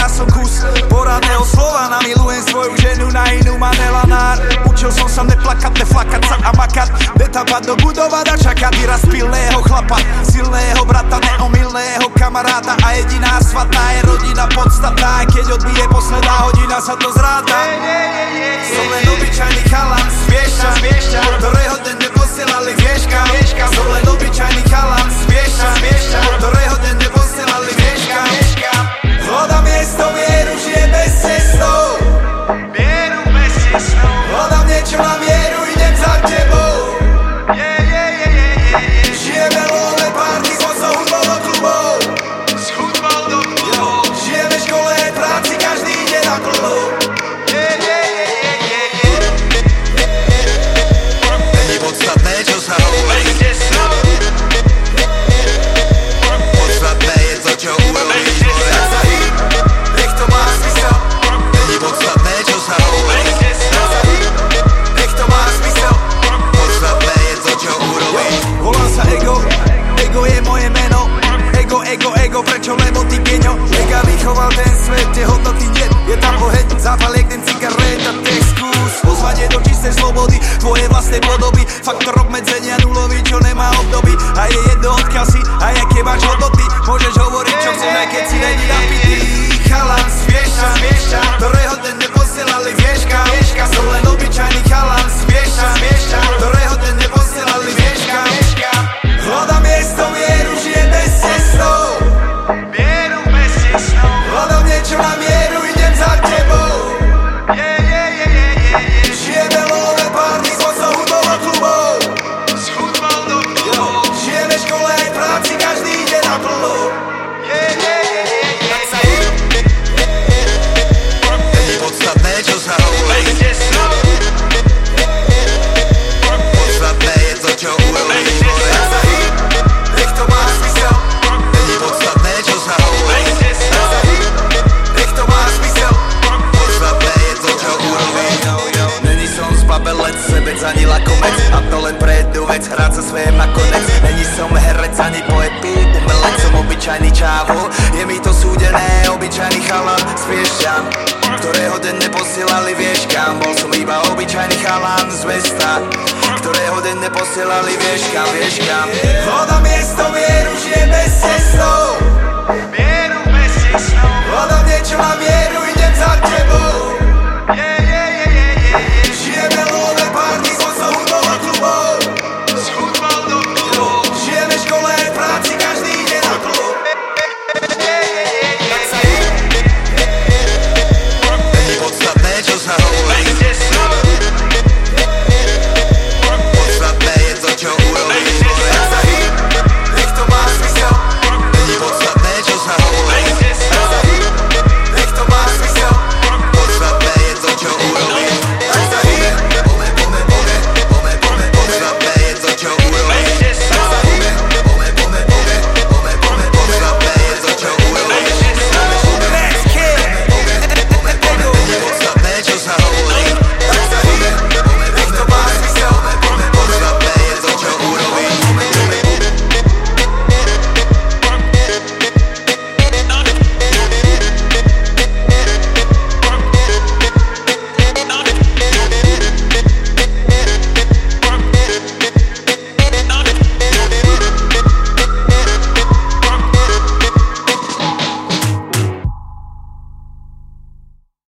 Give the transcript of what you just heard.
ja som kus poradného slova. Namilujem svoju ženu, na inú ma nelanár Učil som sa neplakať, neflakať sa a makať. Betabať do budova, dačaka, vyraz pilného chlapa Silného brata, neomilného ego, ego, prečo? Lebo ty geňo Mega vychoval ten svet, tie hodnoty nie. Je tam oheň, zápal jak ten cigaret a ten skús Pozvanie do čistej slobody, tvoje vlastné podoby. Faktor obmedzenia nulový, čo nemá obdoby. A je jedno odkazy, a jak nakonec. Není som herec ani poet, umelec som obyčajný čávo Je mi to súdené, obyčajný chalan z Piešťan Ktorého den neposielali vieš kam. Bol som iba obyčajný chalan z mesta Ktorého den neposielali vieš kam, vieš kam. Voda miesta